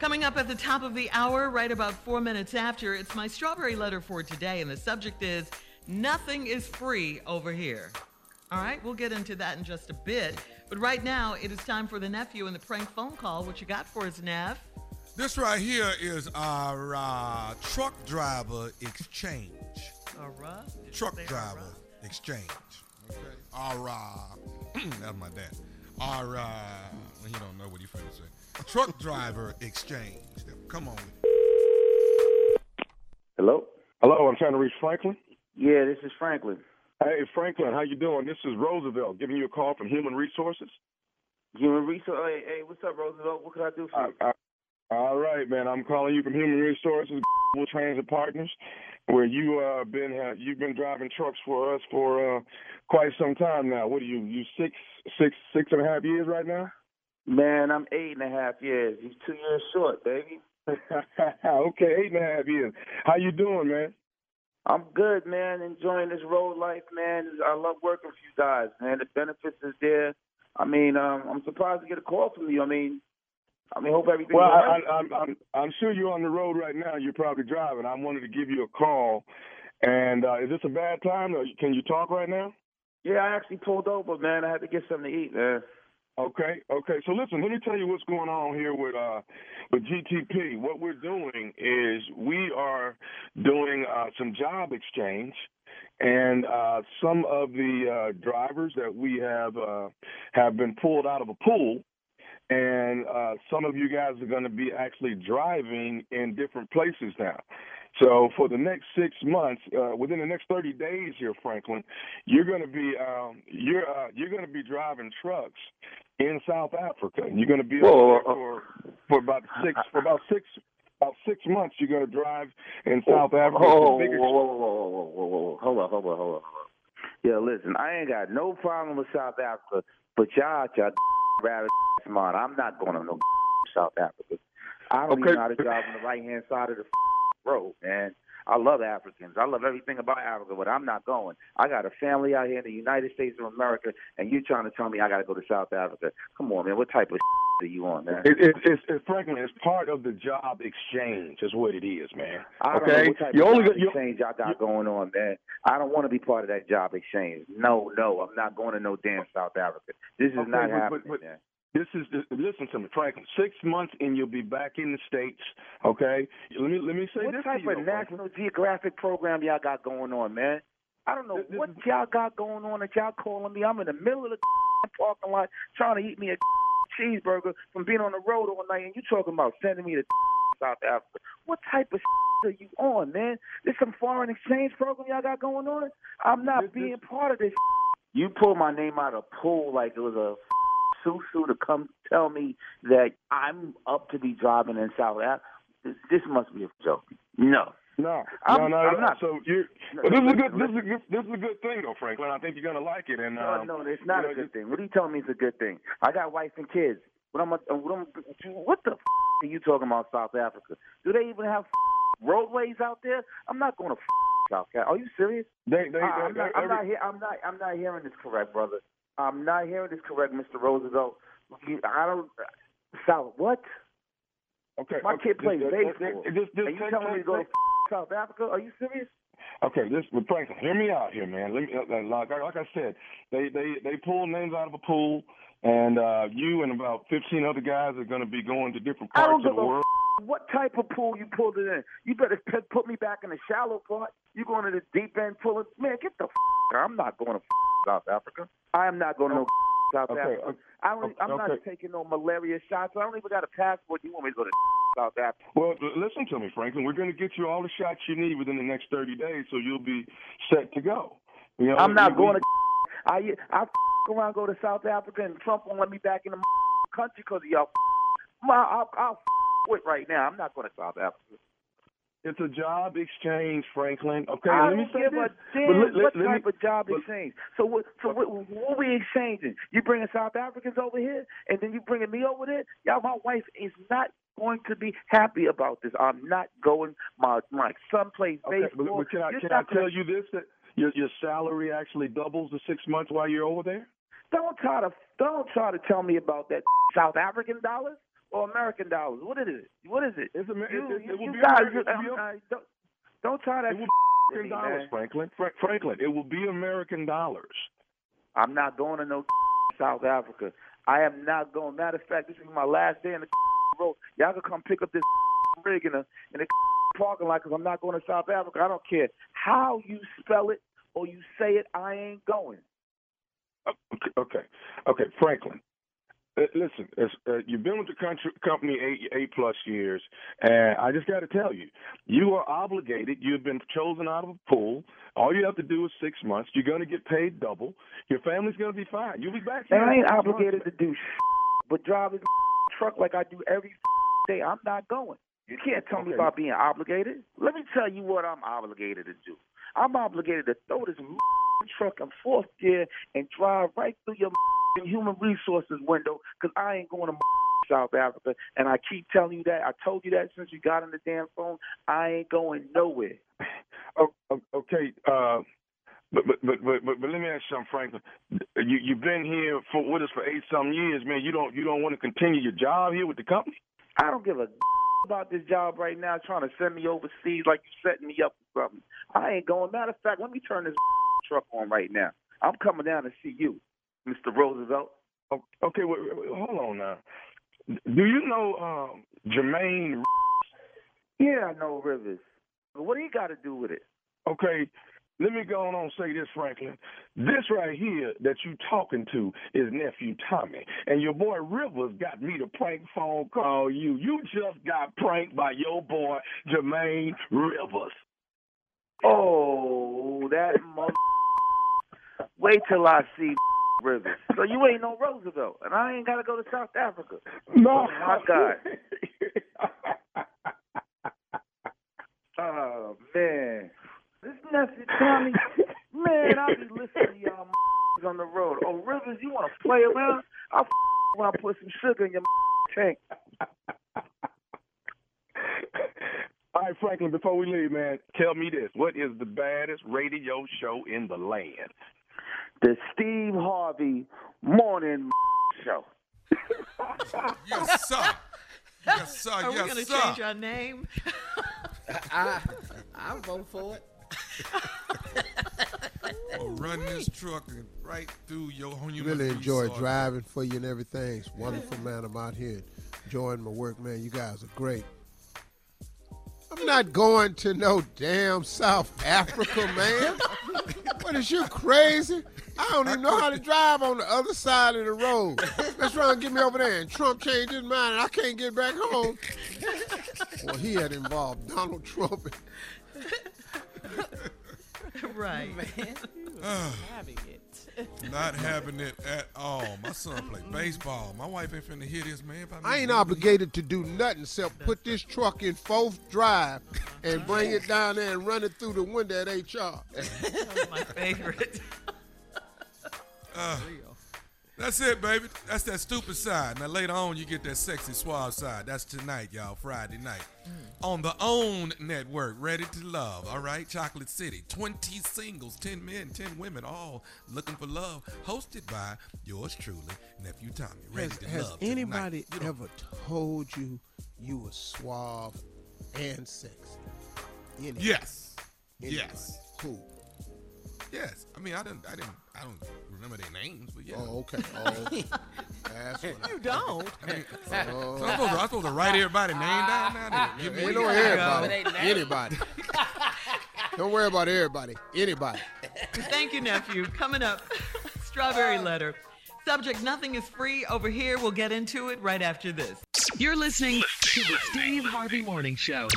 Coming up at the top of the hour, right about four minutes after, it's my strawberry letter for today, and the subject is Nothing is free over here. All right, we'll get into that in just a bit. But right now, it is time for the nephew and the prank phone call. What you got for us, Neff? This right here is our uh, truck driver exchange. All right. Truck driver right? exchange. Okay. Our, uh, that's my dad. Our, uh, he don't know what he finna say. Truck driver exchange. Come on. Hello? Hello, I'm trying to reach Franklin. Yeah, this is Franklin. Hey, Franklin, how you doing? This is Roosevelt giving you a call from Human Resources. Human Resource. Hey, hey, what's up, Roosevelt? What can I do for you? Uh, uh, all right, man. I'm calling you from Human Resources Transit Partners, where you uh been uh, you've been driving trucks for us for uh quite some time now. What are you? You six six six and a half years right now? Man, I'm eight and a half years. He's two years short, baby. okay, eight and a half years. How you doing, man? I'm good, man. Enjoying this road life, man. I love working for you guys, man. The benefits is there. I mean, um, I'm surprised to get a call from you. I mean, I mean, hope everything's Well, I, I, I'm, I'm I'm sure you're on the road right now. You're probably driving. I wanted to give you a call. And uh, is this a bad time? Or can you talk right now? yeah, I actually pulled over, man. I had to get something to eat, man. Okay, okay. So listen, let me tell you what's going on here with uh with GTP. What we're doing is we are doing uh, some job exchange, and uh, some of the uh, drivers that we have uh, have been pulled out of a pool, and uh, some of you guys are going to be actually driving in different places now. So for the next six months, uh, within the next 30 days here, Franklin, you're going to be um, you're uh, you're going to be driving trucks in South Africa. You're going to be Whoa, for for about six for about six about six months. You're going to drive in South Africa. It's Whoa, whoa, whoa, whoa, whoa, whoa, whoa, whoa. Hold on, hold on, hold on, hold on. Yeah, listen, I ain't got no problem with South Africa, but y'all, y'all rather smart. I'm not going to no South Africa. I don't Okay. even know how to drive on the right hand side of the road, man. I love Africans. I love everything about Africa, but I'm not going. I got a family out here in the United States of America, and you trying to tell me I got to go to South Africa? Come on, man. What type of are you on, man? It, it, it's, it's Franklin. It's part of the job exchange. Is what it is, man. I don't okay, know what type you of only job you. exchange y'all got going on, man. I don't want to be part of that job exchange. No, no, I'm not going to no damn South Africa. This is Okay, not but- but- happening, but- man. This is listen to me, Franklin. Six months and you'll be back in the states. Okay. Let me let me say What this type to you, of though, Franklin. National Geographic program y'all got going on, man? I don't know This- this y'all got going on that y'all calling me. I'm in the middle of the parking lot trying to eat me a cheeseburger from being on the road all night, and you talking about sending me to South Africa. What type of are you on, man? This some foreign exchange program y'all got going on? I'm not This- being part of this. You pulled my name out of pool like it was a susu to come tell me that I'm up to be driving in South Africa. This, this must be a joke. No. No, I'm- no, no, I'm no. not- So you, No, this is a good, this is a good, this is a good thing though, Franklin. I think you're gonna like it. And No, um, no, it's not a know, good thing. What are you telling me is a good thing? I got wife and kids. What I'm, what I'm, what the f- are you talking about South Africa? Do they even have roadways out there? I'm not going to South Africa. Are you serious? They, they, I- I'm not, I'm every- not, I'm not, I'm not hearing this correct, brother. I'm not hearing this correct, Mr. Roosevelt. You- I don't. South what? okay. My okay, kid plays baseball. Just, just, Are you telling me to go to South Africa? Are you serious? Okay, this but Franklin, hear me out here, man. Let me, uh, like, like I said, they they they pull names out of a pool, and uh you and about fifteen other guys are going to be going to different parts of the world. What type of pool you pulled it in? You better put me back in the shallow part. You going to the deep end pulling? Man, get the. F- I'm not going to f- South Africa. I am not going to no South Okay, Africa. okay, I don't, I'm not taking no malaria shots. I don't even got a passport. You want me to go to South Africa? Well, listen to me, Franklin. We're going to get you all the shots you need within the next thirty days, so you'll be set to go. You know, I'm not going to. I I f- around go to South Africa and Trump won't let me back in the country because of y'all. My, I'll, I'll f- quit right now. I'm not going to South Africa. It's a job exchange, Franklin. Okay, I let me say give this. a damn let- let- what let me- type of job but- exchange. So what? So what, what we exchanging? You bringing South Africans over here, and then you bringing me over there? Y'all, my wife is not going to be happy about this. I'm not going. My my son plays Okay, baseball. but can I can I tell you this that your your salary actually doubles the six months while you're over there? Don't try to don't try to tell me about that South African dollars. Or American dollars? What is it? What is it? It's Amer- you, it, it, it will you be guys, American, you, be- uh, don't, don't try that It will to American me, dollars, man. Franklin. Fra- Franklin, it will be American dollars. I'm not going to no South Africa. I am not going. Matter of fact, this is my last day in the road. Y'all can come pick up this rig in the in the parking lot because I'm not going to South Africa. I don't care how you spell it or you say it. I ain't going. Okay, okay, okay, Franklin. Uh, Listen, uh, you've been with the country, company eight, eight plus years, and I just got to tell you, you are obligated. You've been chosen out of a pool. All you have to do is six months. You're going to get paid double. Your family's going to be fine. You'll be back. And I ain't six months, obligated to do but drive this truck like I do every day. I'm not going. You can't tell me about being obligated. Let me tell you what I'm obligated to do. I'm obligated to throw this truck in fourth gear and drive right through your human resources window because I ain't going to South Africa. And I keep telling you that. I told you that since you got on the damn phone. I ain't going nowhere. Okay, uh, but, but but but but but let me ask you something, Franklin. You you've been here for with us for eight some years, man. You don't you don't want to continue your job here with the company? I don't give a about this job right now trying to send me overseas like you setting me up for something. I ain't going. Matter of fact, let me turn this truck on right now. I'm coming down to see you, Mr. Roosevelt. Okay, hold on now. Do you know um, Jermaine? Yeah, I know Rivers. But what do you got to do with it? Okay, let me go on and say this, Franklin. This right here that you talking to is nephew Tommy, and your boy Rivers got me to prank phone call you. You just got pranked by your boy Jermaine Rivers. Oh, that mother. Wait till I see Rivers. So you ain't no Roosevelt, and I ain't got to go to South Africa. No, Oh, my God. Oh man, this nephew Tommy, man, I be listening to y'all on the road. Oh Rivers, you want to play around? I'll when I put some sugar in your tank. All right, Franklin, before we leave, man, tell me this. What is the baddest radio show in the land? The Steve Harvey Morning Show. Yes, sir. Yes, sir. Are we yes, going to sir. change our name? I I vote for it. Or run this truck and right through your home. really enjoy driving for you and everything. It's wonderful, man. I'm out here enjoying my work, man. You guys are great. I'm not going to no damn South Africa, man. What is you crazy? I don't even know how to drive on the other side of the road. Let's try and get me over there. And Trump changed his mind, and I can't get back home. Well, he had involved Donald Trump. right. Man, he was ah. having it. Not having it at all. My son play baseball. My wife ain't finna hear this, man. If I ain't obligated to do nothing except put this truck in fourth drive and bring it down there and run it through the window at HR. That's my favorite. Uh, That's it, baby. That's that stupid side. Now later on, you get that sexy suave side. That's tonight, y'all. Friday night mm. on the OWN network. Ready to love. All right, Chocolate City. Twenty singles, ten men, ten women, all looking for love. Hosted by yours truly, nephew Tommy. Ready Has, to has love. tonight. anybody You ever told you you were suave and sexy? Anybody? Yes. Anybody? Yes. Who? Yes. I mean, I didn't. I didn't. I don't remember their names, but yeah. Oh, okay. Oh, that's what You don't. I mean, I, so I'm, oh. supposed to, I'm supposed to write everybody's name down now. Give me Ain't We no gotta everybody. go. It ain't that. Anybody. Don't worry about everybody. Anybody. Thank you, nephew. Coming up, strawberry oh. letter. Subject: Nothing is free over here. We'll get into it right after this. You're listening to the Steve Harvey Morning Show.